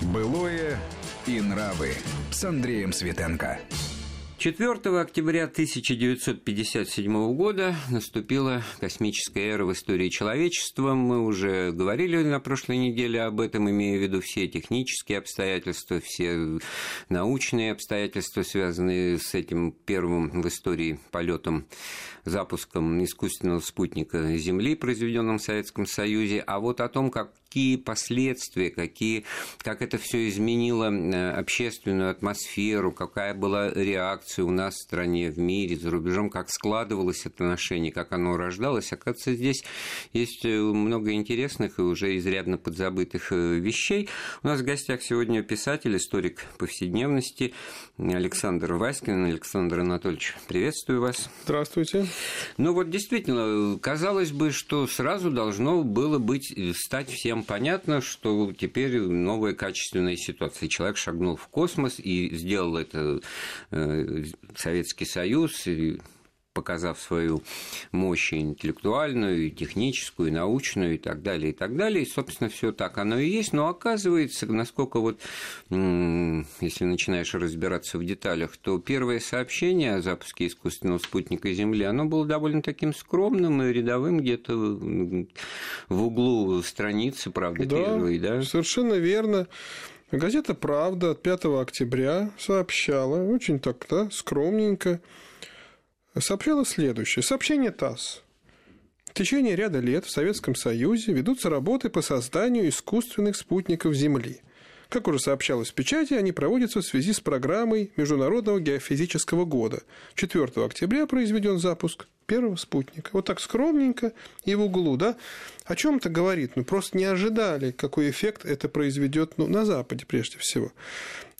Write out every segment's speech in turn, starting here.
Былое и нравы с Андреем Светенко. 4 октября 1957 года наступила космическая эра в истории человечества. Мы уже говорили на прошлой неделе об этом, имея в виду все технические обстоятельства, все научные обстоятельства, связанные с этим первым в истории полетом, запуском искусственного спутника Земли, произведенным в Советском Союзе. А вот о том, как какие последствия, какие, как это все изменило э, общественную атмосферу, какая была реакция у нас в стране, в мире, за рубежом, как складывалось отношение, как оно рождалось. Оказывается, здесь есть э, много интересных и уже изрядно подзабытых э, вещей. У нас в гостях сегодня писатель, историк повседневности Александр Васькин. Александр Анатольевич, приветствую вас. Здравствуйте. Ну вот действительно, казалось бы, что сразу должно было быть, стать всем всем понятно, что теперь новая качественная ситуация. Человек шагнул в космос и сделал это э, Советский Союз, показав свою мощь интеллектуальную, и техническую, и научную, и так далее, и так далее. И, собственно, все так оно и есть. Но оказывается, насколько вот, если начинаешь разбираться в деталях, то первое сообщение о запуске искусственного спутника Земли, оно было довольно таким скромным и рядовым где-то в углу страницы, правда, да, первой, да? совершенно верно. Газета «Правда» от 5 октября сообщала, очень так, да, скромненько, сообщала следующее. Сообщение ТАСС. В течение ряда лет в Советском Союзе ведутся работы по созданию искусственных спутников Земли. Как уже сообщалось в печати, они проводятся в связи с программой Международного геофизического года. 4 октября произведен запуск первого спутника. Вот так скромненько и в углу, да? О чем это говорит? Ну, просто не ожидали, какой эффект это произведет ну, на Западе прежде всего.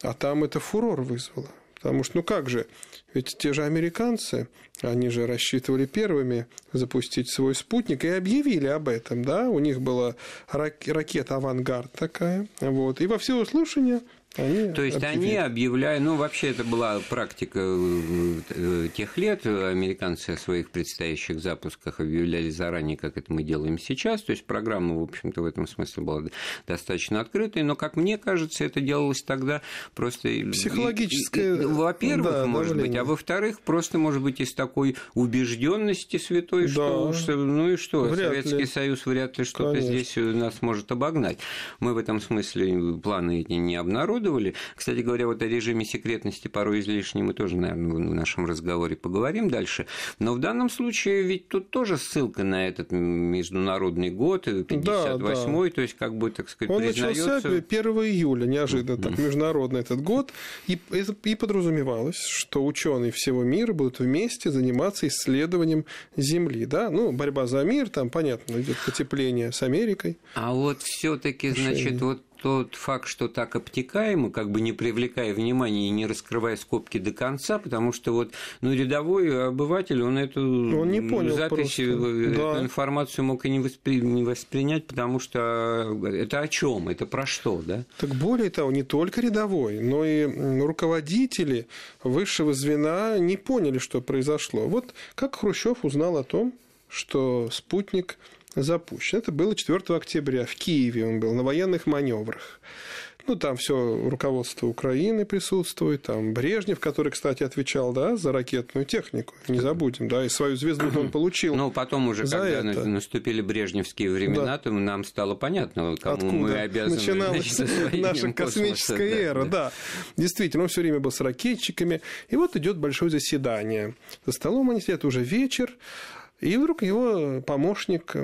А там это фурор вызвало. Потому что, ну как же, ведь те же американцы, они же рассчитывали первыми запустить свой спутник и объявили об этом, да, у них была ракета «Авангард» такая, вот, и во всеуслышание они То есть объявили. они объявляют, ну вообще это была практика э, э, тех лет, американцы о своих предстоящих запусках объявляли заранее, как это мы делаем сейчас, то есть программа, в общем-то, в этом смысле была достаточно открытой, но, как мне кажется, это делалось тогда просто... Психологическое... Во-первых, да, может давление. быть, а во-вторых, просто, может быть, из такой убежденности святой, да. что, ну и что, вряд Советский ли. Союз вряд ли что-то здесь нас может обогнать. Мы в этом смысле планы эти не обнародовали, обнародовали. Кстати говоря, вот о режиме секретности порой излишне мы тоже, наверное, в нашем разговоре поговорим дальше. Но в данном случае ведь тут тоже ссылка на этот международный год, 58-й, да, да. то есть как бы, так сказать, Он признается... начался 1 июля, неожиданно так, международный этот год, и, и подразумевалось, что ученые всего мира будут вместе заниматься исследованием Земли, да, ну, борьба за мир, там, понятно, идет потепление с Америкой. А вот все таки значит, вот тот факт, что так обтекаемо, как бы не привлекая внимания и не раскрывая скобки до конца, потому что вот ну, рядовой обыватель, он эту он не понял запись, просто. Э, эту да. информацию мог и не, воспри... не воспринять, потому что это о чем, это про что, да? Так более того, не только рядовой, но и руководители высшего звена не поняли, что произошло. Вот как Хрущев узнал о том, что спутник запущен. Это было 4 октября. В Киеве он был, на военных маневрах. Ну, там все руководство Украины присутствует, там Брежнев, который, кстати, отвечал, да, за ракетную технику, не забудем, да, и свою звезду он получил. Ну, потом уже, когда это. наступили брежневские времена, да. то нам стало понятно, кому Откуда мы обязаны. Начиналась наша космическая эра, да. да. Действительно, он все время был с ракетчиками. И вот идет большое заседание. За столом они сидят уже вечер, и вдруг его помощник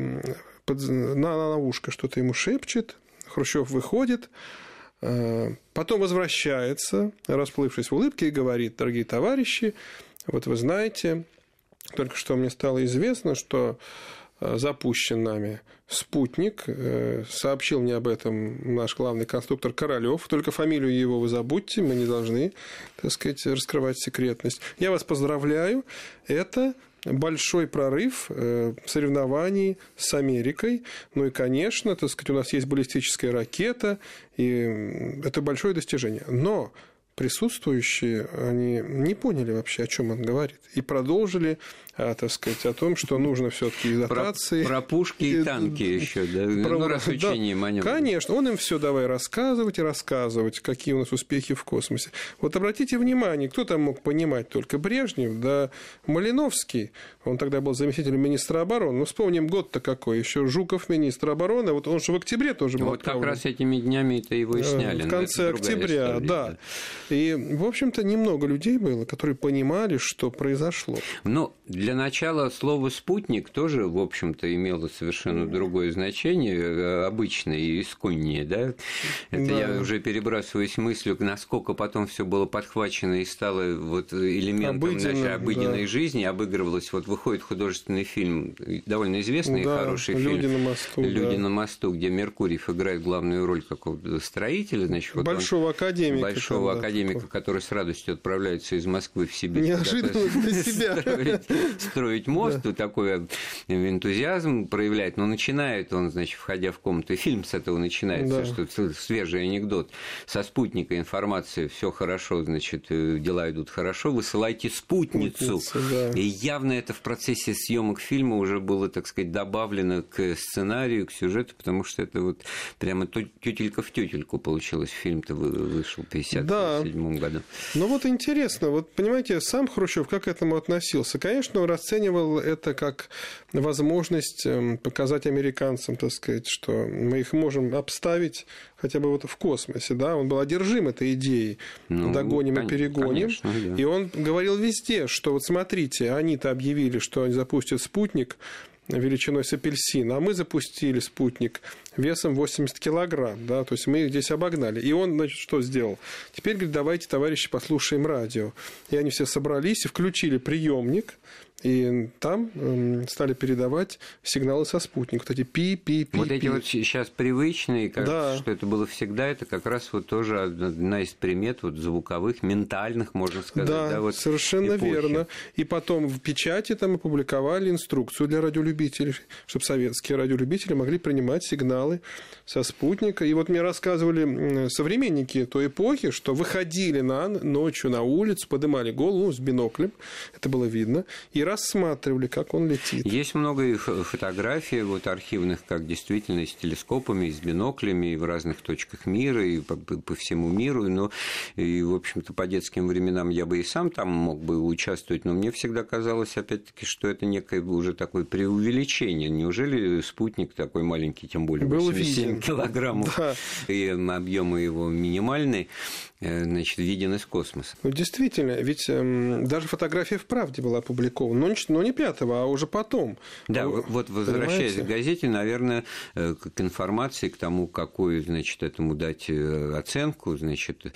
под, на, на ушко что-то ему шепчет, Хрущев выходит, э, потом возвращается, расплывшись в улыбке, и говорит, дорогие товарищи, вот вы знаете, только что мне стало известно, что запущен нами спутник. Э, сообщил мне об этом наш главный конструктор Королёв. Только фамилию его вы забудьте, мы не должны, так сказать, раскрывать секретность. Я вас поздравляю. Это большой прорыв э, соревнований с Америкой. Ну и, конечно, так сказать, у нас есть баллистическая ракета, и это большое достижение. Но присутствующие, они не поняли вообще, о чем он говорит, и продолжили, а, так сказать, о том, что нужно все-таки дотации. Про, про пушки и, и танки еще, да, про, ну, раз учение да, маневра. Конечно, он им все давай рассказывать и рассказывать, какие у нас успехи в космосе. Вот обратите внимание, кто там мог понимать только Брежнев, да Малиновский, он тогда был заместителем министра обороны. Ну, вспомним год-то какой, еще Жуков министр обороны, вот он же в октябре тоже был Вот отправлен. как раз этими днями это его и э, сняли. В конце октября, история, да. да. И, в общем-то, немного людей было, которые понимали, что произошло. Ну, для начала слово «спутник» тоже, в общем-то, имело совершенно другое значение, э, обычное и исконнее, да? Это да. я уже перебрасываюсь мыслью, насколько потом все было подхвачено и стало вот элементом Обыденно, нашей обыденной да. жизни, обыгрывалось. Вот выходит художественный фильм, довольно известный да, и хороший «Люди фильм. на мосту». «Люди да. на мосту», где Меркурьев играет главную роль какого-то строителя, значит, вот Большого академика. Большого академика академика, который с радостью отправляется из Москвы в Сибирь. Неожиданно для себя. Строить, строить мост, да. такой энтузиазм проявляет. Но начинает он, значит, входя в комнату, фильм с этого начинается, да. что свежий анекдот. Со спутника информация, все хорошо, значит, э, дела идут хорошо, высылайте спутницу. Спутница, да. И явно это в процессе съемок фильма уже было, так сказать, добавлено к сценарию, к сюжету, потому что это вот прямо тютелька в тютельку получилось. Фильм-то вышел 50 да, 1977 году. Ну вот интересно, вот понимаете, сам Хрущев как к этому относился? Конечно, он расценивал это как возможность эм, показать американцам, так сказать, что мы их можем обставить хотя бы вот в космосе, да, он был одержим этой идеей, ну, догоним и перегоним, конечно, да. и он говорил везде, что вот смотрите, они-то объявили, что они запустят спутник, величиной с апельсин, а мы запустили спутник весом 80 килограмм, да, то есть мы их здесь обогнали. И он, значит, что сделал? Теперь, говорит, давайте, товарищи, послушаем радио. И они все собрались и включили приемник, и там э, стали передавать сигналы со спутника. Вот эти пи-пи-пи. Вот эти вот сейчас привычные, как, да. что это было всегда, это как раз вот тоже одна из примет вот звуковых, ментальных, можно сказать. Да, да вот совершенно эпохи. верно. И потом в печати там опубликовали инструкцию для радиолюбителей, чтобы советские радиолюбители могли принимать сигналы со спутника. И вот мне рассказывали современники той эпохи, что выходили на ночью на улицу, поднимали голову с биноклем, это было видно, и рассматривали, как он летит. Есть много фотографий вот, архивных, как действительно с телескопами, с биноклями и в разных точках мира, и по, по всему миру. Но, и, в общем-то, по детским временам я бы и сам там мог бы участвовать, но мне всегда казалось, опять-таки, что это некое уже такое преувеличение. Неужели спутник такой маленький, тем более Был 87 виден. килограммов, да. и объемы его минимальные, Э, значит, виден из космоса. Ну, действительно, ведь эм, даже фотография в «Правде» была опубликована, но не, но не пятого, а уже потом. Да, Вы, вот возвращаясь понимаете? к газете, наверное, э, к информации, к тому, какую, значит, этому дать э, оценку, значит,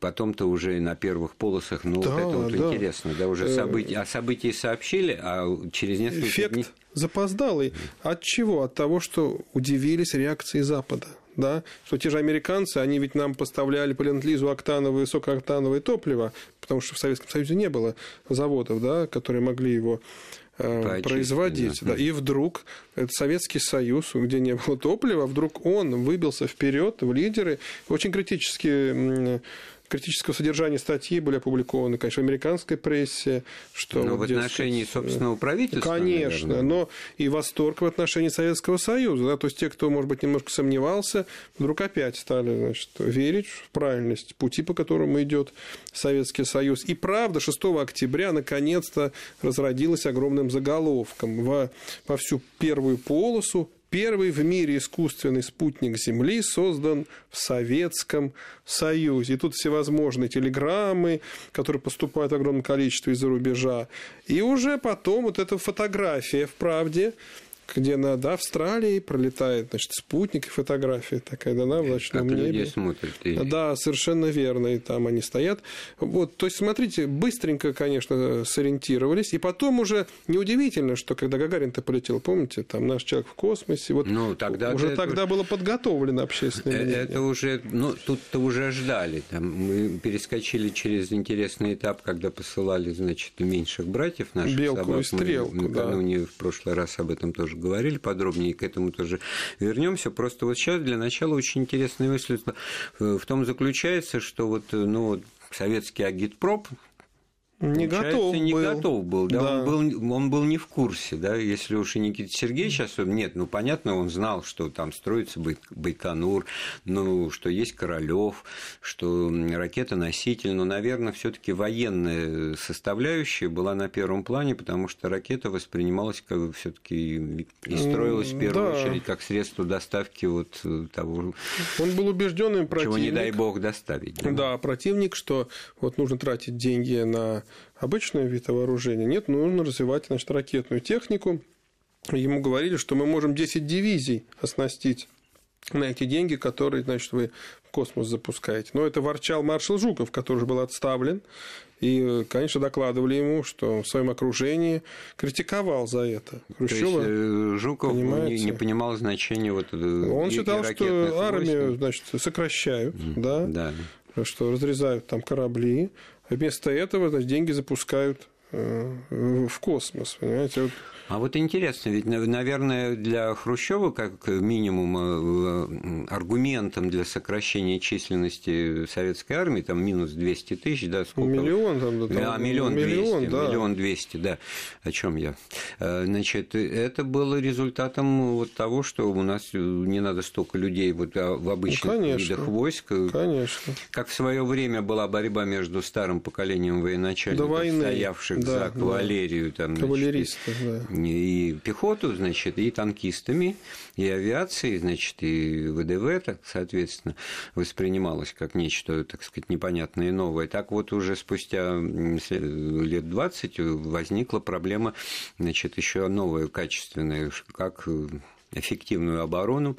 потом-то уже на первых полосах, ну, да, вот это вот да. интересно, да, уже события, о событии сообщили, а через несколько Эффект дней... запоздалый. От чего? От того, что удивились реакции Запада да, что те же американцы, они ведь нам поставляли по ленд-лизу октановое, высокооктановое топливо, потому что в Советском Союзе не было заводов, да, которые могли его э, производить. Да. И вдруг этот Советский Союз, где не было топлива, вдруг он выбился вперед в лидеры. Очень критически критического содержания статьи были опубликованы, конечно, в американской прессе. Что но вот в отношении дескать, собственного правительства, Конечно, наверное. но и восторг в отношении Советского Союза. Да, то есть те, кто, может быть, немножко сомневался, вдруг опять стали значит, верить в правильность пути, по которому идет Советский Союз. И правда, 6 октября наконец-то разродилась огромным заголовком во, во всю первую полосу Первый в мире искусственный спутник Земли создан в Советском Союзе. И тут всевозможные телеграммы, которые поступают в огромном количестве из-за рубежа. И уже потом вот эта фотография в «Правде», где над Австралией пролетает значит, спутник и фотография такая дана в ночном как небе. смотрят. И... Да, совершенно верно, и там они стоят. Вот, то есть, смотрите, быстренько, конечно, сориентировались, и потом уже неудивительно, что когда Гагарин-то полетел, помните, там наш человек в космосе, вот ну, тогда уже тогда было подготовлено общественное э, мнение. Это уже, ну, тут-то уже ждали. Там мы перескочили через интересный этап, когда посылали, значит, меньших братьев наших Белку собак. и стрелку, мы, накануне да. в прошлый раз об этом тоже говорили подробнее, к этому тоже вернемся. Просто вот сейчас для начала очень интересная мысль в том заключается, что вот, ну, вот советский агитпроп, не готов не был. готов был, да, Да. Он, был, он был не в курсе, да, если уж и Никита Сергеевич особенно, нет, ну, понятно, он знал, что там строится Бай- Байконур, ну, что есть Королёв, что ракета-носитель, но, наверное, все таки военная составляющая была на первом плане, потому что ракета воспринималась как все таки и строилась в первую да. очередь как средство доставки вот того, Он был убежденным чего противник. не дай бог доставить. Да, противник, что вот нужно тратить деньги на обычный вид вооружения. Нет, нужно развивать, значит, ракетную технику. Ему говорили, что мы можем 10 дивизий оснастить на эти деньги, которые, значит, вы в космос запускаете. Но это ворчал маршал Жуков, который уже был отставлен. И, конечно, докладывали ему, что в своем окружении критиковал за это. То есть Хрущева. э, Жуков не, понимаете? не понимал значения вот э, Он и- и считал, ракетных что армию, значит, сокращают, да, Да. что разрезают там корабли, вместо этого значит, деньги запускают в космос, понимаете? Вот А вот интересно, ведь, нав- наверное, для Хрущева, как минимум, э, э, аргументом для сокращения численности советской армии, там минус 200 тысяч, да, сколько? миллион там, да, там, а, миллион миллион, да. миллион двести, да. О чем я? Э, Значит, это было результатом вот того, что у нас не надо столько людей вот а, в обычных Ну, конечно. видах войск. Конечно. Как в свое время была борьба между старым поколением военачальников, До войны. стоявших Да, за да. кавалерию, там, значит, Кавалеристы, да. и пехоту, значит, и танкистами, и авиацией, значит, и ВДВ, так, соответственно, воспринималось как нечто, так сказать, непонятное и новое. Так вот уже спустя лет 20 возникла проблема, значит, еще новая, качественная, как э, эффективную оборону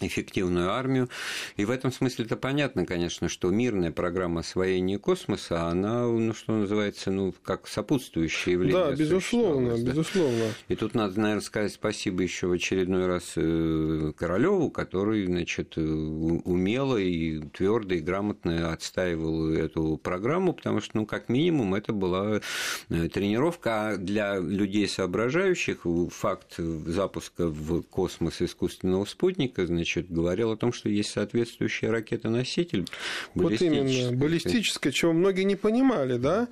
эффективную армию. И в этом смысле это понятно, конечно, что мирная программа освоения космоса, она, ну, что называется, ну, как сопутствующее явление. Да, безусловно, да. безусловно. И тут надо, наверное, сказать спасибо еще в очередной раз э, Королеву, который, значит, э, умело и твердо и грамотно отстаивал эту программу, потому что, ну, как минимум, это была э, тренировка, а для людей соображающих факт запуска в космос искусственного спутника, значит, говорил о том, что есть соответствующая ракета-носитель. Вот именно, баллистическая. чего многие не понимали, да?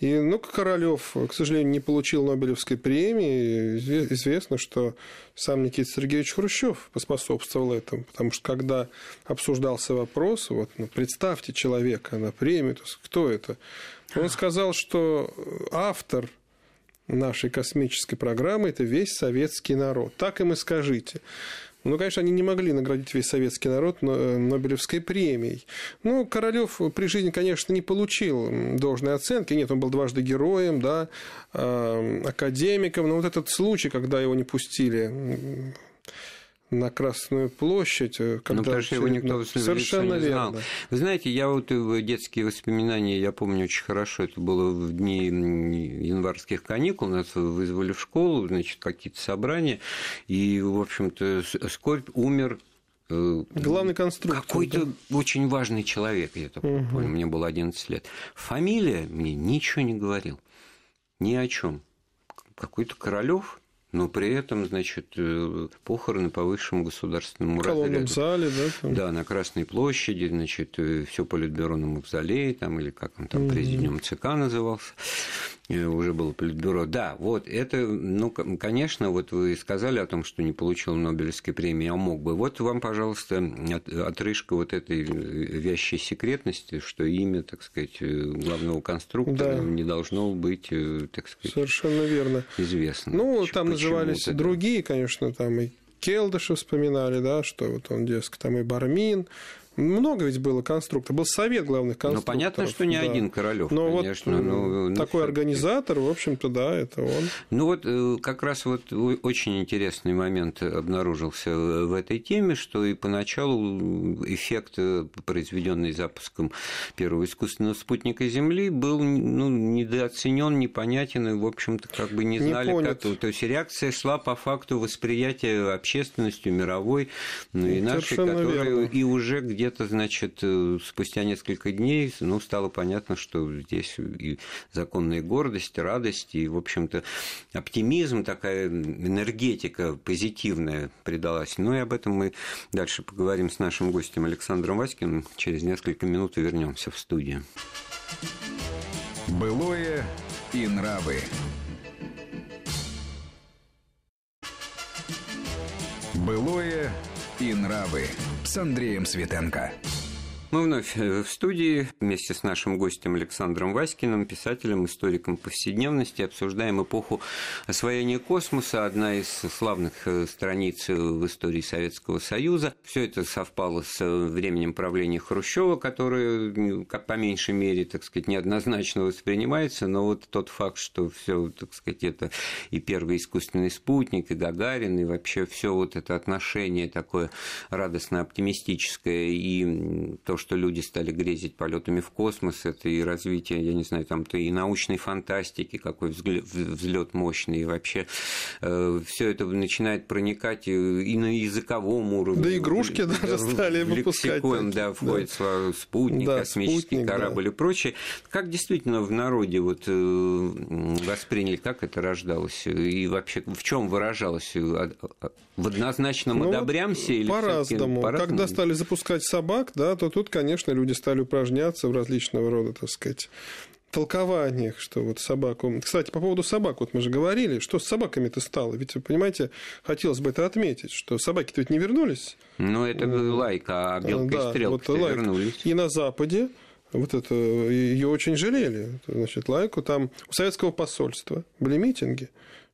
И, ну, Королев, к сожалению, не получил Нобелевской премии. Изве- Известно, что сам Никита Сергеевич Хрущев поспособствовал этому, потому что когда обсуждался вопрос, вот, ну, представьте человека на премию, то есть кто это? Он сказал, что автор нашей космической программы – это весь советский народ. Так им и скажите. Ну, конечно, они не могли наградить весь советский народ э, Нобелевской премией. Ну, Королев при жизни, конечно, не получил должной оценки. Нет, он был дважды героем, да, э, академиком. Но вот этот случай, когда его не пустили на Красную площадь, э, когда ну, потому что его никто совершенно не знал. верно. Вы знаете, я вот в детские воспоминания, я помню очень хорошо, это было в дни январских каникул, нас вызвали в школу, значит, какие-то собрания, и, в общем-то, скорбь умер э, Главный конструктор. какой-то очень важный человек, я так помню, мне было 11 лет. Фамилия мне ничего не говорил, ни о чем. Какой-то Королев, но при этом, значит, э, похороны по высшему государственному в разряду. зале, да? там. Да, на Красной площади, значит, все политбюро на мавзолее, там, или как он там, президиум ЦК назывался, э, уже было политбюро. Да, вот это, ну, конечно, вот вы сказали о том, что не получил Нобелевской премии, а мог бы. Вот вам, пожалуйста, от- отрыжка вот этой вящей секретности, что имя, так сказать, главного конструктора Да. не должно быть, э, так сказать, Совершенно верно. известно. Ну, там назывались это? другие, конечно, там и Келдыша вспоминали, да, что вот он, дескать, там и Бармин. Много ведь было конструкторов. Был совет главных Ну, конструкторов. понятно, что не да. один Королев, Но конечно. вот ну, ну, такой всё-таки. организатор, в общем-то, да, это он. Ну вот э, как раз вот очень интересный момент обнаружился в этой теме, что и поначалу эффект, э, произведенный запуском первого искусственного спутника Земли, был ну, недооценен, непонятен, и, в общем-то, как бы не Не знали, понят. как... То есть реакция шла по факту восприятия общественностью мировой, ну и нашей, которая и уже где где-то, значит, э, спустя несколько дней, ну, стало понятно, что здесь и законная гордость, радость, и, в общем-то, оптимизм, такая энергетика позитивная придалась. Ну, и об этом мы дальше поговорим с нашим гостем Александром Васькиным. Через несколько минут вернемся в студию. Былое и нравы. Былое и нравы с Андреем Светенко. Мы вновь э, в студии вместе с нашим гостем Александром Васькиным, писателем, историком повседневности, обсуждаем эпоху освоения космоса, одна из славных э, страниц в истории Советского Союза. Все это совпало с э, временем правления Хрущева, которое, как по меньшей мере, так сказать, неоднозначно воспринимается, но вот тот факт, что все, так сказать, это и первый искусственный спутник, и Гагарин, и вообще все вот это отношение такое радостно-оптимистическое, и то, что люди стали грезить полетами в космос, это и развитие, я не знаю, там то и научной фантастики, какой взлет мощный, и вообще э, все это начинает проникать и на языковом уровне. Да игрушки да, даже стали выпускать. Лексикон, да, входит да. спутник, да, космический спутник, корабль да. и прочее. Как действительно в народе вот э, восприняли, как это рождалось, и вообще в чем выражалось? В однозначном ну, одобрямся или по-разному. по-разному? Когда стали запускать собак, да, то тут конечно, люди стали упражняться в различного рода, так сказать, толкованиях, что вот собаку... Кстати, по поводу собак, вот мы же говорили, что с собаками-то стало. Ведь, вы понимаете, хотелось бы это отметить, что собаки-то ведь не вернулись. Ну, это лайка, а белка да, и стрелка вот лайк. вернулись. И на Западе вот это, ее очень жалели. Значит, лайку там у советского посольства были митинги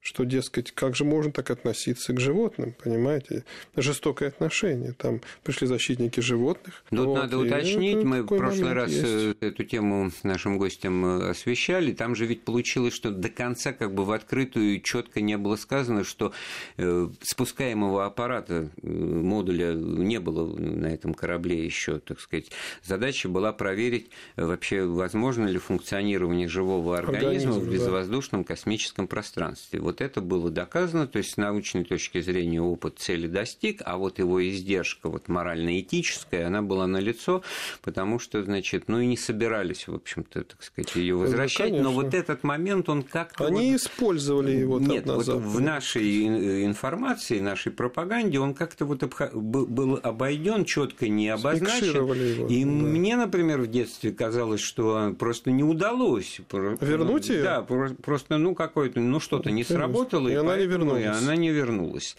что, дескать, как же можно так относиться к животным, понимаете? Жестокое отношение. Там пришли защитники животных. Тут вот, надо уточнить, мы в прошлый раз есть. Э, эту тему нашим гостям э, освещали. Там же ведь получилось, что до конца как бы в открытую четко не было сказано, что э, спускаемого аппарата модуля не было на этом корабле еще, так сказать. Задача была проверить вообще, возможно ли функционирование живого организма Организм, в безвоздушном да. космическом пространстве вот это было доказано, то есть с научной точки зрения опыт цели достиг, а вот его издержка вот морально-этическая, она была налицо, потому что, значит, ну и не собирались, в общем-то, так сказать, ее возвращать, да, но вот этот момент, он как-то... Они вот... использовали его Нет, вот в нашей информации, нашей пропаганде он как-то вот обх... был обойден четко не обозначен. Его, и да. мне, например, в детстве казалось, что просто не удалось. Вернуть ее? Да, просто, ну, какое-то, ну, что-то не сработало, и, и она не вернулась. И она не вернулась.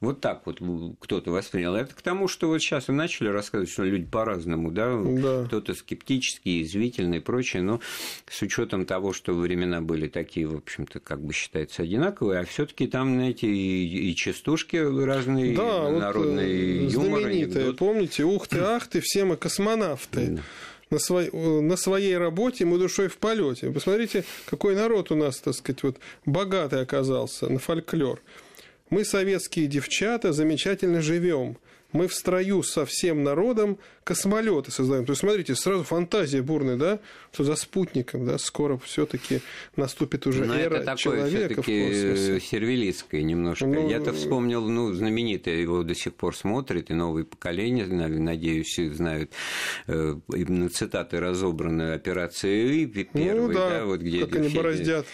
Вот так вот кто-то воспринял. Это к тому, что вот сейчас и начали рассказывать, что люди по-разному, да? да. Кто-то скептический, извительный и прочее, но с учетом того, что времена были такие, в общем-то, как бы считается, одинаковые, а все таки там, знаете, и, и частушки разные, да, и народные вот юмор. Знаменитые, помните, ух ты, ах ты, все мы космонавты. Да на, свой, на своей работе, мы душой в полете. Посмотрите, какой народ у нас, так сказать, вот богатый оказался на фольклор. Мы, советские девчата, замечательно живем мы в строю со всем народом космолеты создаем. То есть, смотрите, сразу фантазия бурная, да, что за спутником, да, скоро все-таки наступит уже Но эра это человека в космосе. сервилистское немножко. Ну, Я-то вспомнил, ну, знаменитое его до сих пор смотрит, и новые поколения, надеюсь, знают э, именно цитаты разобранной операции первой, ну, да, да, вот где как они бороздят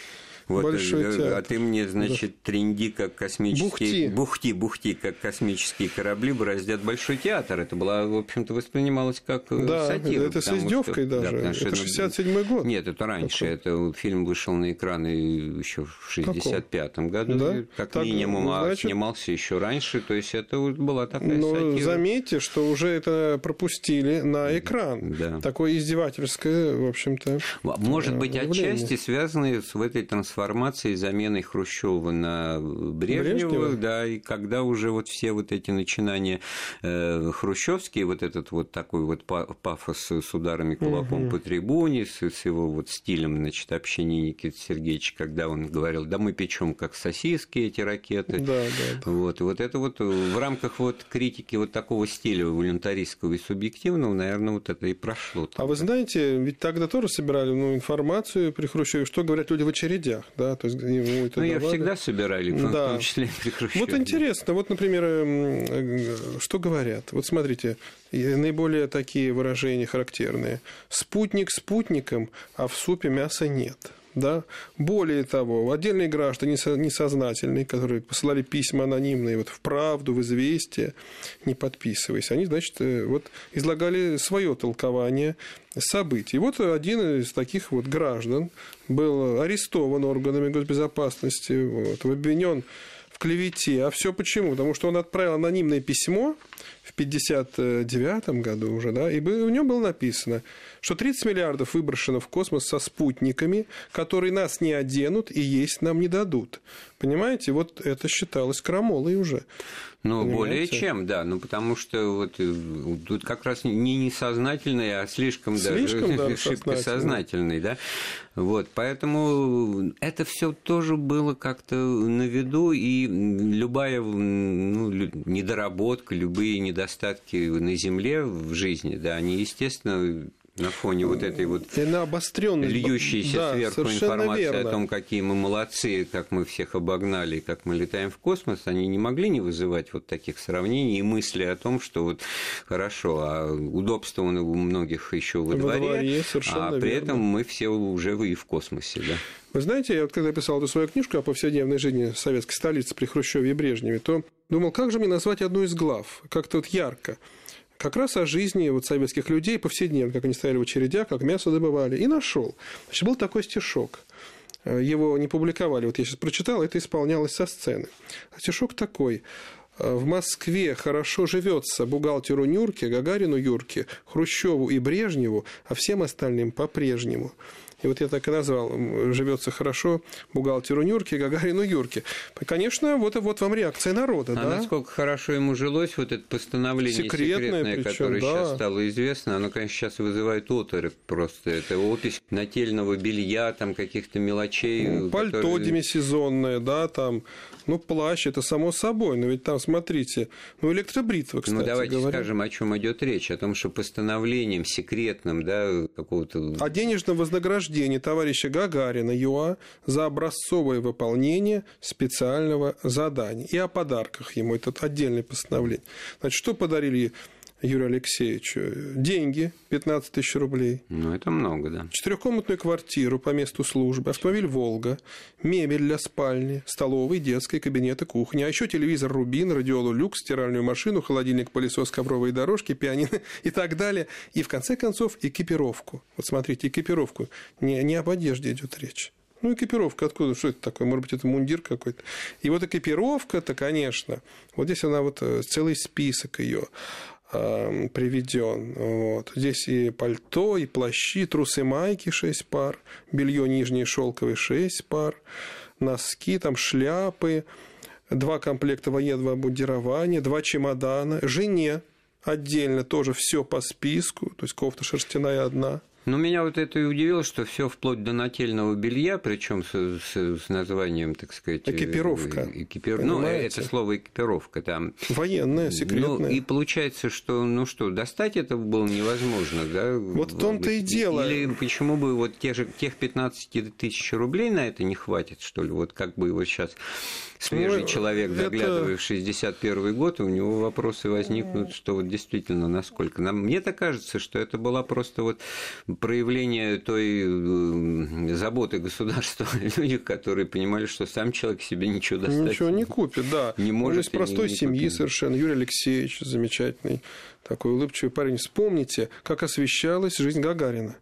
вот, Большой э, театр. А ты мне, значит, да. тренди как космические... Бухти. Бухти, бухти, как космические корабли бороздят Большой театр. Это была, в общем-то, воспринималось как э, да, сатира. это с издевкой что, даже. Да, это 67-й год. Нет, это раньше. Какой? Это фильм вышел на экраны еще в 65-м году. Да? Как так, минимум, а значит... а снимался еще раньше. То есть это была такая Но сатира. заметьте, что уже это пропустили на экран. Да. Такое издевательское, в общем-то, Может быть, явление. отчасти связанное с в этой трансформацией трансформацией, заменой Хрущева на Брежнева, Брежнева, да, и когда уже вот все вот эти начинания э, хрущевские, вот этот вот такой вот пафос с ударами кулаком угу. по трибуне, с, с его вот стилем, значит, общения Никиты Сергеевича, когда он говорил, да мы печем как сосиски эти ракеты, да, да, да. вот, вот это вот в рамках вот критики вот такого стиля волюнтаристского и субъективного, наверное, вот это и прошло. А вы знаете, ведь тогда тоже собирали ну, информацию при Хрущеве, что говорят люди в очередях. Да, то есть ему это Ну, ее всегда собирали, да. в том числе при Хрущеве. Вот интересно, вот, например, э, что говорят? Вот смотрите, наиболее такие выражения характерные. Спутник спутником, а в супе мяса нет – да? Более того, отдельные граждане несознательные, которые посылали письма анонимные вот в правду, в известие, не подписываясь, они, значит, э, вот излагали свое толкование событий. Вот один из таких вот граждан был арестован органами госбезопасности, вот, обвинен в клевете. А все почему? Потому что он отправил анонимное письмо в 1959 году уже, да, и в нем было написано, что 30 миллиардов выброшено в космос со спутниками, которые нас не оденут и есть нам не дадут. Понимаете, вот это считалось крамолой уже. Ну, Понимаете? более чем, да. Ну, потому что вот э, тут как раз не несознательный, а слишком, слишком даже да, шибко сознательный, да. Вот, поэтому это все тоже было как-то на виду, и любая ну, недоработка, любые недостатки на Земле в жизни, да, они, естественно, на фоне вот этой вот и на льющейся да, сверху информации верно. о том, какие мы молодцы, как мы всех обогнали, как мы летаем в космос, они не могли не вызывать вот таких сравнений и мысли о том, что вот хорошо, а удобство у многих еще во, во дворе, дворе а при верно. этом мы все уже и в космосе, да. Вы знаете, я вот когда писал эту свою книжку о повседневной жизни советской столицы при Хрущеве и Брежневе, то думал, как же мне назвать одну из глав, как-то вот ярко как раз о жизни вот советских людей повседневно, как они стояли в очередях, как мясо добывали, и нашел. Значит, был такой стишок. Э, его не публиковали. Вот я сейчас прочитал, это исполнялось со сцены. Стишок такой. «Э, в Москве хорошо живется бухгалтеру Нюрке, Гагарину Юрке, Хрущеву и Брежневу, а всем остальным по-прежнему. И вот я так и назвал «Живется хорошо бухгалтеру Нюрке, Гагарину Юрке». Конечно, вот, вот вам реакция народа. А да? насколько хорошо ему жилось, вот это постановление секретное, секретное причем, которое да. сейчас стало известно, оно, конечно, сейчас вызывает оторопь просто. Это опись нательного белья, там каких-то мелочей. Ну, пальто которые... демисезонное, да, там ну, плащ, это само собой, но ведь там, смотрите, ну, электробритва, кстати Ну, давайте говоря. скажем, о чем идет речь, о том, что постановлением секретным, да, какого-то... О денежном вознаграждении товарища Гагарина ЮА за образцовое выполнение специального задания и о подарках ему, это отдельное постановление. Значит, что подарили Юрию Алексеевичу деньги 15 тысяч рублей. Ну, это много, да. Четырехкомнатную квартиру по месту службы, автомобиль «Волга», мебель для спальни, столовой, детской, кабинета, кухни, а еще телевизор «Рубин», радиолу «Люкс», стиральную машину, холодильник, пылесос, ковровые дорожки, пианино и так далее. И, в конце концов, экипировку. Вот смотрите, экипировку. Не, не об одежде идет речь. Ну, экипировка откуда? Что это такое? Может быть, это мундир какой-то. И вот экипировка-то, конечно, вот здесь она вот э, целый список ее. Эм, приведен. Вот. Здесь и пальто, и плащи, трусы майки 6 пар, белье нижнее шелковое 6 пар, носки, там шляпы, два комплекта военного обмундирования, два чемодана, жене отдельно тоже все по списку, то есть кофта шерстяная одна – ну, меня вот это и удивило, что все вплоть до нательного белья, причем с, с, с названием, так сказать... Экипировка. Экипир... Ну, это слово экипировка там. Военная, секретная. Ну, и получается, что, ну что, достать это было невозможно, да? Вот в том-то и дело. Или почему бы вот тех же, тех 15 тысяч рублей на это не хватит, что ли? Вот как бы его сейчас свежий ну, человек, заглядывая это... в 61 год, у него вопросы возникнут, что вот действительно насколько. Нам, мне-то кажется, что это была просто вот проявление той э, заботы государства о людях, которые понимали, что сам человек себе ничего достать Ничего не купит, да. Не может. Он из простой не, семьи не совершенно. Юрий Алексеевич, замечательный такой улыбчивый парень. Вспомните, как освещалась жизнь Гагарина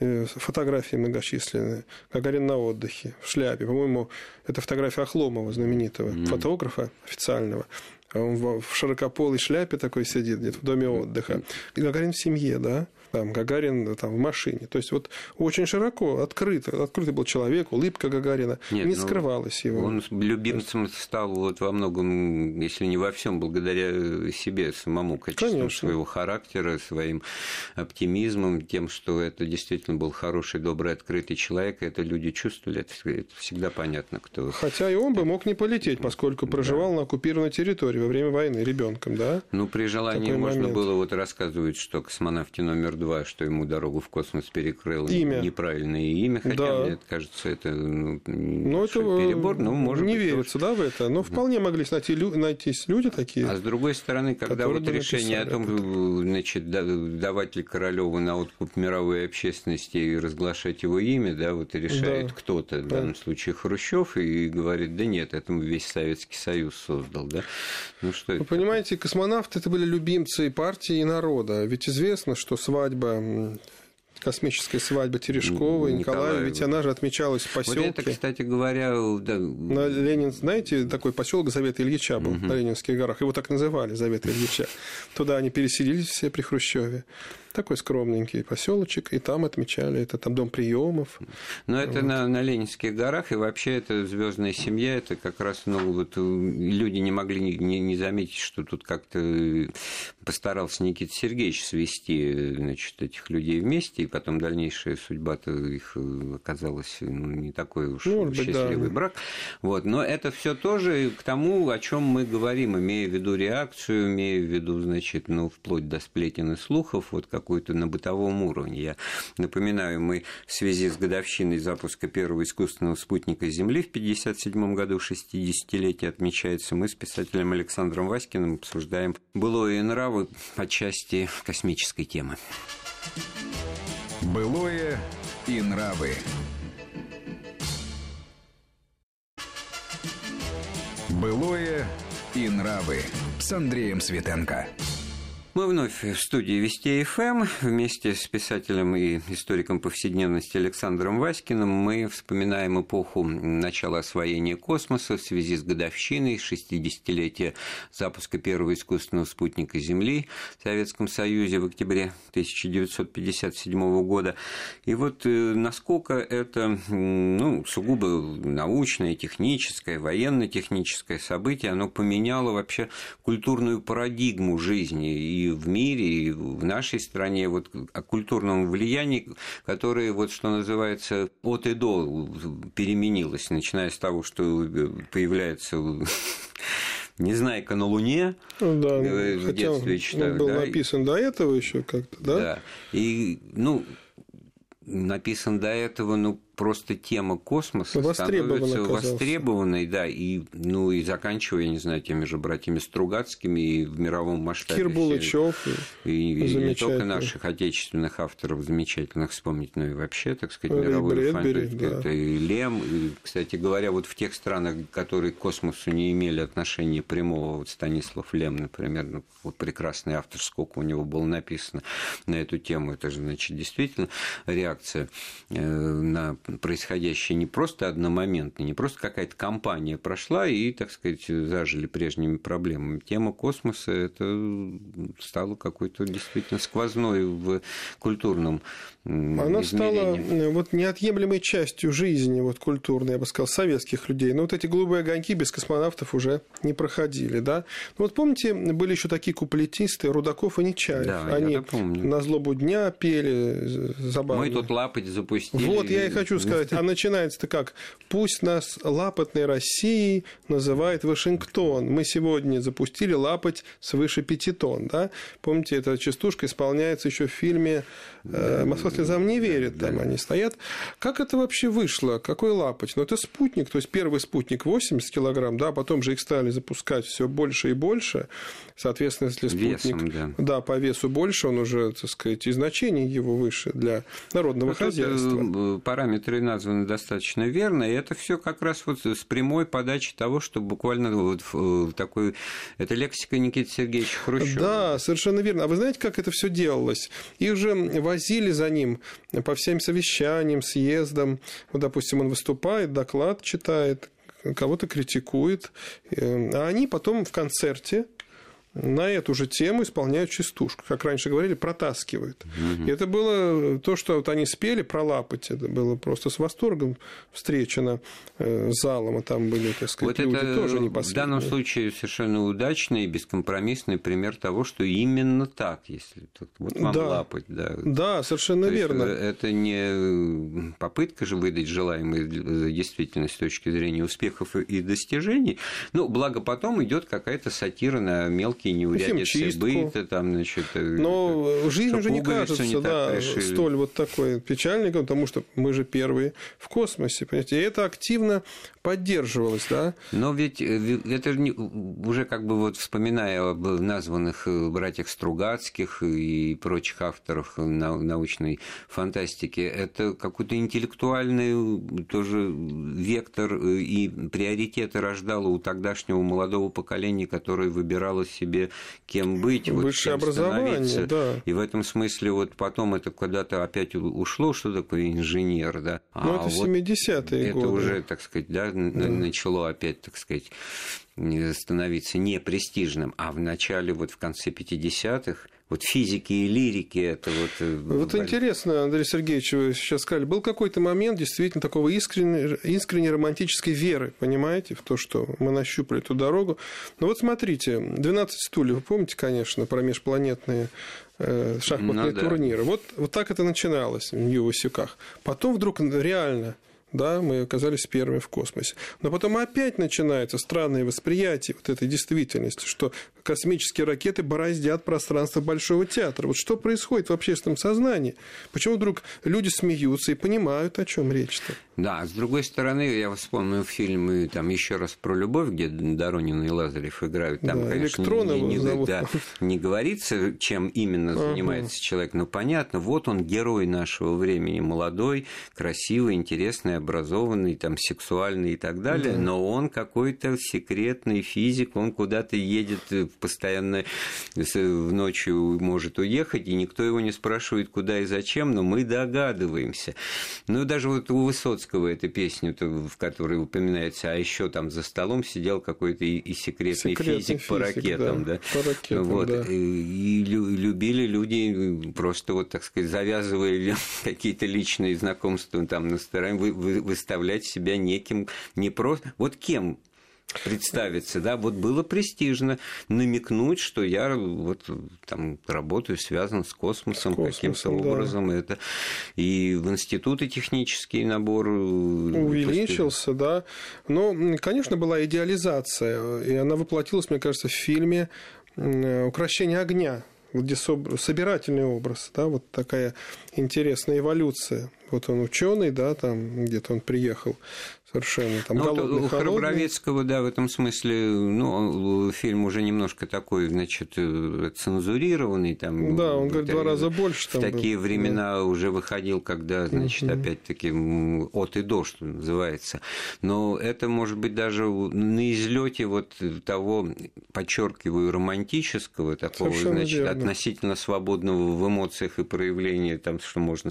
э, фотографии многочисленные. Гагарин на отдыхе, в шляпе. По-моему, это фотография Охломова, знаменитого mm. фотографа официального. Он в широкополой шляпе такой сидит где-то в доме отдыха. Гагарин в семье, да там, Гагарин там, в машине. То есть, вот очень широко, открыто, открытый был человек, улыбка Гагарина, Нет, не ну, скрывалась его. Он любимцем стал вот во многом, если не во всем, благодаря себе самому, качеству Конечно. своего характера, своим оптимизмом, тем, что это действительно был хороший, добрый, открытый человек, это люди чувствовали, это, это всегда понятно, кто. Хотя и он бы мог не полететь, поскольку проживал да. на оккупированной территории во время войны ребенком, да? Ну, при желании Такой можно момент. было вот рассказывать, что космонавте номер два, что ему дорогу в космос перекрыл имя. неправильное имя, хотя да. мне кажется, это ну, ну это перебор, но может не быть, верится, тоже... да, в это, но вполне могли найти, найтись люди такие. А с другой стороны, когда вот решение о том, значит, давать ли Королеву на откуп мировой общественности и разглашать его имя, да, вот решает да. кто-то, в данном случае Хрущев, и говорит, да нет, это весь Советский Союз создал, да. Ну что Вы это? понимаете, космонавты это были любимцы и партии, и народа. Ведь известно, что свадьба космическая свадьба Терешкова и Николая, ведь она же отмечалась в поселке. Вот это, кстати говоря, да. На Ленин, знаете, такой поселок Завета Ильича был угу. на Ленинских горах. Его так называли, Завета Ильича. Туда они переселились все при Хрущеве такой скромненький поселочек, и там отмечали это, там дом приемов. Но это вот. на, на Ленинских горах, и вообще это звездная семья, это как раз, ну, вот э, люди не могли не, не, не заметить, что тут как-то постарался Никита Сергеевич свести, значит, этих людей вместе, и потом дальнейшая судьба-то их э, оказалась ну, не такой уж ну, счастливый быть, да. брак. Вот. Но это все тоже к тому, о чем мы говорим, имея в виду реакцию, имея в виду, значит, ну, вплоть до сплетен и слухов, вот как какую-то на бытовом уровне. Я напоминаю, мы в связи с годовщиной запуска первого искусственного спутника Земли в 1957 году 60-летие отмечается. Мы с писателем Александром Васькиным обсуждаем былое нравы по части космической темы. Былое и нравы. Былое и нравы с Андреем Светенко. Мы вновь в студии Вести ФМ вместе с писателем и историком повседневности Александром Васькиным мы вспоминаем эпоху начала освоения космоса в связи с годовщиной 60-летия запуска первого искусственного спутника Земли в Советском Союзе в октябре 1957 года. И вот э, насколько это ну, сугубо научное, техническое, военно-техническое событие, оно поменяло вообще культурную парадигму жизни и в мире, и в нашей стране, вот о культурном влиянии, которое, вот что называется, от и до переменилось, начиная с того, что появляется Незнайка на Луне ну, да, в хотя детстве он читаю. был да, написан до этого еще как-то, да? Да. И, ну, написан до этого, ну, просто тема космоса становится востребованной, да, и, ну, и заканчивая, я не знаю, теми же братьями Стругацкими и в мировом масштабе. Кир Булычев. И, и, и не только наших отечественных авторов замечательных вспомнить, но и вообще, так сказать, мировой фантастики. Да. Это и Лем, и, кстати говоря, вот в тех странах, которые к космосу не имели отношения прямого, вот Станислав Лем, например, ну, вот прекрасный автор, сколько у него было написано на эту тему, это же, значит, действительно реакция э, на происходящее не просто одномоментно, не просто какая-то компания прошла и, так сказать, зажили прежними проблемами. Тема космоса это стала какой-то действительно сквозной в культурном она стала вот неотъемлемой частью жизни вот, культурной, я бы сказал, советских людей. Но вот эти голубые огоньки без космонавтов уже не проходили, да. Ну вот помните, были еще такие куплетисты Рудаков и Нечаев. Да, Они на злобу дня пели забавно. Мы тут лапать запустили. Вот я и хочу сказать. А начинается-то как? Пусть нас лапотной Россией называет Вашингтон. Мы сегодня запустили лапать свыше пяти тонн, да. Помните, эта частушка исполняется еще в фильме э, «Москва слезам не верят, там они стоят. Как это вообще вышло? Какой лапоть? Ну, это спутник, то есть первый спутник 80 килограмм, да, потом же их стали запускать все больше и больше. Соответственно, если спутник Весом, да. Да, по весу больше, он уже, так сказать, и значение его выше для народного хозяйства. Э, параметры названы достаточно верно, и это все как раз вот с прямой подачи того, что буквально вот в такой... Это лексика Никиты Сергеевича Хрущева. Да, совершенно верно. А вы знаете, как это все делалось? Их же возили за ним ним по всем совещаниям, съездам. Вот, допустим, он выступает, доклад читает, кого-то критикует. Э, а они потом в концерте на эту же тему исполняют частушку. Как раньше говорили, протаскивают. Угу. И это было то, что вот они спели про лапоть. Это было просто с восторгом встречено э, залом. А там были, так сказать, вот люди это тоже не В данном случае совершенно удачный и бескомпромиссный пример того, что именно так, если вот вам да. лапоть. Да, да совершенно то верно. это не попытка же выдать желаемую действительность с точки зрения успехов и достижений. Ну, благо потом идет какая-то сатира на мелкие всякие неурядицы быта, там, значит... Э, Но это, жизнь уже не кажется, не да, столь вот такой печальной, потому что мы же первые в космосе, понимаете, и это активно поддерживалось, да? Но ведь э, это уже как бы вот вспоминая об названных э, братьях Стругацких и прочих авторов научной фантастики, это какой-то интеллектуальный тоже вектор и приоритеты рождало у тогдашнего молодого поколения, которое выбирало себе себе, кем быть, Высшее вот, образование, да. И в этом смысле вот потом это куда-то опять ушло, что такое инженер, да. Ну, а это вот 70-е годы. Это уже, так сказать, да, да. начало опять, так сказать, становиться непрестижным. А в начале, вот в конце 50-х, вот физики и лирики это вот... Э, вот интересно, Андрей Сергеевич, вы сейчас сказали, был какой-то момент действительно такого искренней, искренней романтической веры, понимаете, в то, что мы нащупали эту дорогу. Но вот смотрите, 12 стульев, вы помните, конечно, про межпланетные э, шахматные ну, турниры. Да. Вот, вот так это начиналось в Нью-Васюках. Потом вдруг реально да, мы оказались первыми в космосе. Но потом опять начинается странное восприятие вот этой действительности, что космические ракеты бороздят пространство Большого театра. Вот что происходит в общественном сознании? Почему вдруг люди смеются и понимают, о чем речь-то? Да, с другой стороны, я вспомнил фильмы там еще раз про любовь, где Доронин и Лазарев играют. Там, да, конечно, не, не, не, да, не говорится, чем именно занимается ага. человек, но понятно, вот он герой нашего времени, молодой, красивый, интересный, образованный, там, сексуальный и так далее, да. но он какой-то секретный физик, он куда-то едет постоянно в ночью может уехать, и никто его не спрашивает, куда и зачем, но мы догадываемся. Ну, даже вот у Высоцкого эта песня, в которой упоминается, а еще там за столом сидел какой-то и секретный, секретный физик, физик по ракетам, да. да. По ракетам, вот. да. И любили люди просто, вот так сказать, завязывая какие-то личные знакомства там на стороне, выставлять себя неким, не просто... Вот кем представиться, да, вот было престижно намекнуть, что я вот там работаю, связан с космосом, космосом каким-то да. образом это и в институты технический набор э, увеличился, да, но, конечно, была идеализация, и она воплотилась, мне кажется, в фильме "Укращение огня", где собирательный образ, да, вот такая интересная эволюция. Вот он ученый, да, там где-то он приехал совершенно. Там ну, голодный, у Храбровецкого, да, в этом смысле, ну, фильм уже немножко такой, значит, э, цензурированный. Там, да, он говорит, два раза больше. В такие был. времена да. уже выходил, когда, значит, угу. опять-таки, от и до, что называется. Но это, может быть, даже на излете вот того, подчеркиваю, романтического, такого, Совершенно значит, верно. относительно свободного в эмоциях и проявлении, там, что можно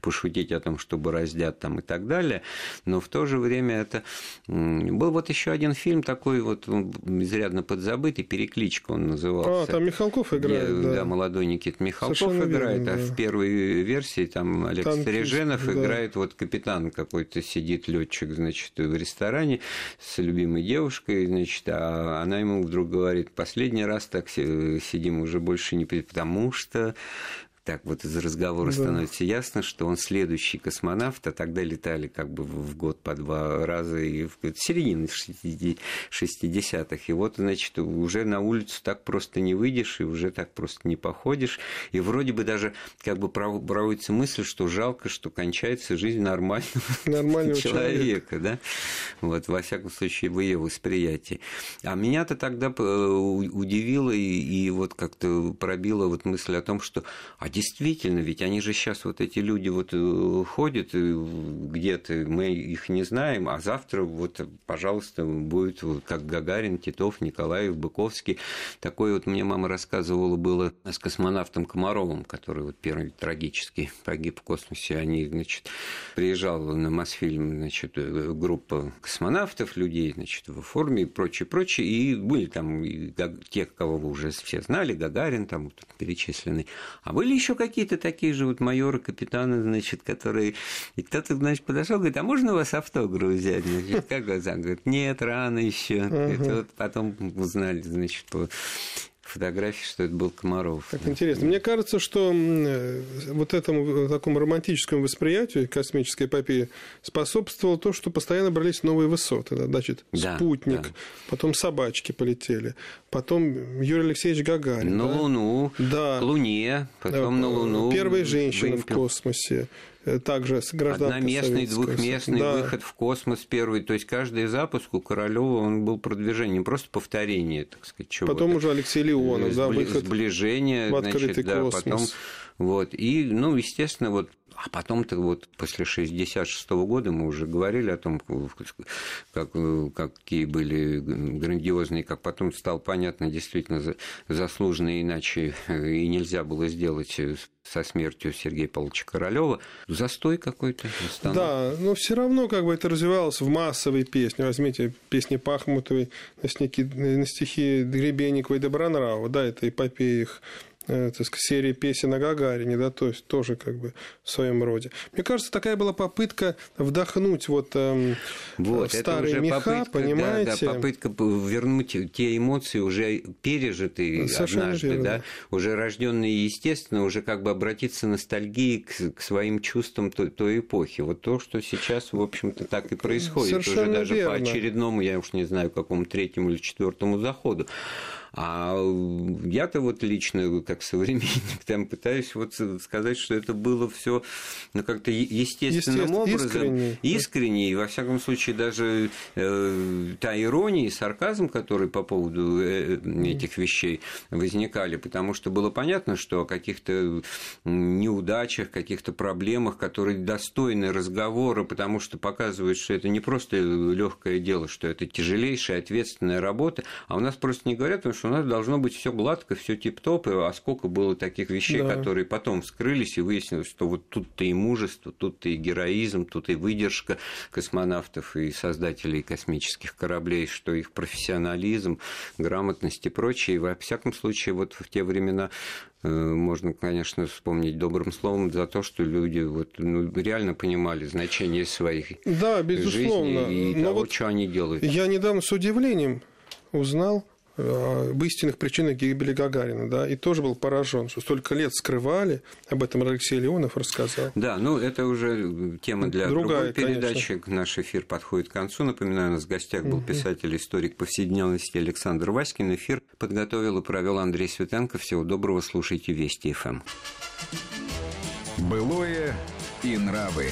пошутить о том, что бороздят там и так далее, но в то же время время это... Был вот еще один фильм такой вот изрядно подзабытый, «Перекличка» он назывался. А, там Михалков играет, Где, да. да. молодой Никит Михалков Совершенно играет, верно, а да. в первой версии там Олег там Стриженов да. играет, вот капитан какой-то сидит, летчик, значит, в ресторане с любимой девушкой, значит, а она ему вдруг говорит, последний раз так сидим уже больше не потому что так вот из разговора да. становится ясно, что он следующий космонавт, а тогда летали как бы в год по два раза и в середине 60-х. И вот, значит, уже на улицу так просто не выйдешь, и уже так просто не походишь. И вроде бы даже как бы проводится мысль, что жалко, что кончается жизнь нормального, нормального человека, человека, да? Вот, во всяком случае, в ее восприятии. А меня-то тогда э, удивило и, и вот как-то пробило вот мысль о том, что а действительно, ведь они же сейчас вот эти люди вот э, ходят где-то, мы их не знаем, а завтра вот, пожалуйста, будет как Гагарин, Титов, Николаев, Быковский. Такое вот мне мама рассказывала было с космонавтом Комаровым, который вот первый трагически погиб в космосе. Они, значит, приезжала на Мосфильм, значит, группа космонавтов, людей, значит, в форме и прочее, прочее. И были там и те, кого вы уже все знали, Гагарин там вот, перечисленный. А были еще какие-то такие же вот майоры, капитаны, значит, которые... И кто-то, значит, подошел, говорит, а можно у вас автограф взять? Значит, как глаза? Говорит, нет, рано еще. Это вот потом узнали, значит, по фотографии, что это был Комаров. Так интересно. Мне кажется, что э, вот этому такому романтическому восприятию космической эпопеи способствовало то, что постоянно брались новые высоты. Да? Значит, да, спутник, да. потом собачки полетели, потом Юрий Алексеевич Гагарин. На да? Луну, да. к Луне, потом да. на Луну. Первые женщины в космосе. Э, также с гражданской Одноместный, двухместный да. выход в космос первый. То есть каждый запуск у Королева он был продвижением, просто повторение, так сказать, чего-то. Потом уже Алексей Леонов, да, выход сближение, в значит, да, космос. потом вот. И, ну, естественно, вот а потом-то вот после 66 -го года мы уже говорили о том, как, какие были грандиозные, как потом стало понятно, действительно заслуженные, иначе и нельзя было сделать со смертью Сергея Павловича Королева. Застой какой-то. Да, но все равно как бы это развивалось в массовой песне. Возьмите песни Пахмутовой на, стихи, на стихи Гребенникова и Добронравова. Да, это эпопея их Э, так сказать, серии песен о Гагарине, да, то есть тоже как бы в своем роде. Мне кажется, такая была попытка вдохнуть вот, эм, вот в старые меха, попытка, понимаете? Да, да, попытка вернуть те эмоции уже пережитые Совершенно однажды, верно. да, уже рожденные естественно, уже как бы обратиться ностальгией к, к своим чувствам той, той эпохи. Вот то, что сейчас, в общем-то, так и происходит. Совершенно уже даже верно. по очередному, я уж не знаю, какому третьему или четвертому заходу. А я-то вот лично, как современник, там пытаюсь вот сказать, что это было все ну, как-то естественным образом. Искренне. Искренне, и во всяком случае даже э, та ирония и сарказм, которые по поводу э, этих вещей возникали, потому что было понятно, что о каких-то неудачах, каких-то проблемах, которые достойны разговора, потому что показывают, что это не просто легкое дело, что это тяжелейшая ответственная работа, а у нас просто не говорят, потому что у нас должно быть все гладко, все тип-топ, а сколько было таких вещей, да. которые потом вскрылись и выяснилось, что вот тут-то и мужество, тут-то и героизм, тут и выдержка космонавтов и создателей космических кораблей, что их профессионализм, грамотность и прочее. И во всяком случае, вот в те времена э, можно, конечно, вспомнить добрым словом за то, что люди вот, ну, реально понимали значение своих да, безусловно. жизней и Но того, вот что они делают. Я недавно с удивлением узнал, об истинных причинах гибели Гагарина, да, и тоже был поражен, что столько лет скрывали, об этом Алексей Леонов рассказал. Да, ну это уже тема для Другая, другой передачи. Конечно. Наш эфир подходит к концу. Напоминаю, у нас в гостях был писатель-историк повседневности Александр Васькин. Эфир подготовил и провел Андрей Светенко. Всего доброго, слушайте Вести ФМ. Былое и нравы.